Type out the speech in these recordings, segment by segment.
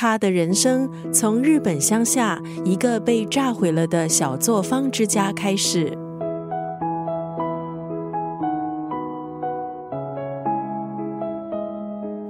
他的人生从日本乡下一个被炸毁了的小作坊之家开始。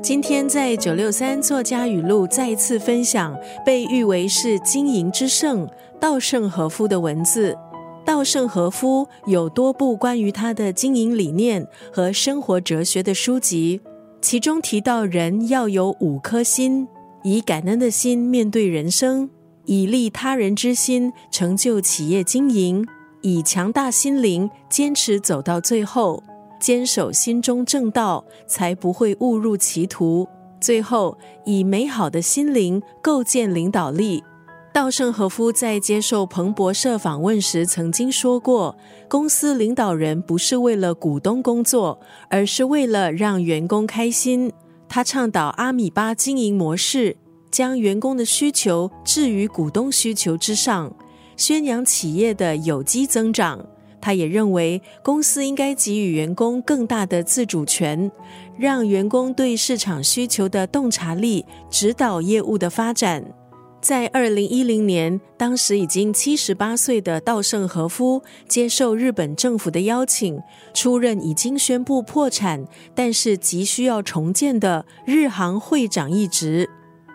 今天在九六三作家语录再次分享被誉为是经营之圣稻盛和夫的文字。稻盛和夫有多部关于他的经营理念和生活哲学的书籍，其中提到人要有五颗心：以感恩的心面对人生，以利他人之心成就企业经营，以强大心灵坚持走到最后。坚守心中正道，才不会误入歧途。最后，以美好的心灵构建领导力。稻盛和夫在接受彭博社访问时曾经说过：“公司领导人不是为了股东工作，而是为了让员工开心。”他倡导阿米巴经营模式，将员工的需求置于股东需求之上，宣扬企业的有机增长。他也认为，公司应该给予员工更大的自主权，让员工对市场需求的洞察力指导业务的发展。在二零一零年，当时已经七十八岁的稻盛和夫接受日本政府的邀请，出任已经宣布破产但是急需要重建的日航会长一职。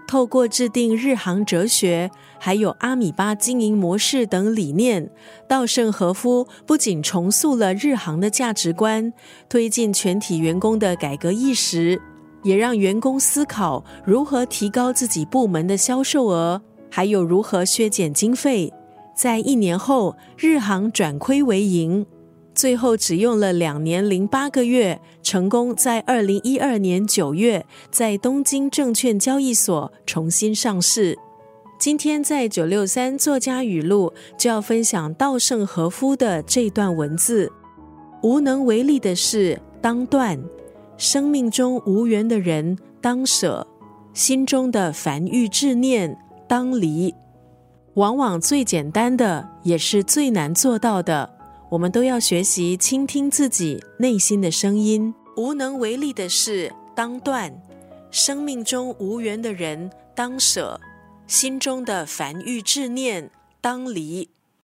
透过制定日航哲学，还有阿米巴经营模式等理念，稻盛和夫不仅重塑了日航的价值观，推进全体员工的改革意识，也让员工思考如何提高自己部门的销售额，还有如何削减经费。在一年后，日航转亏为盈。最后只用了两年零八个月，成功在二零一二年九月在东京证券交易所重新上市。今天在九六三作家语录就要分享稻盛和夫的这段文字：无能为力的事当断，生命中无缘的人当舍，心中的烦欲执念当离。往往最简单的也是最难做到的。我们都要学习倾听自己内心的声音。无能为力的事当断，生命中无缘的人当舍，心中的烦欲执念当离。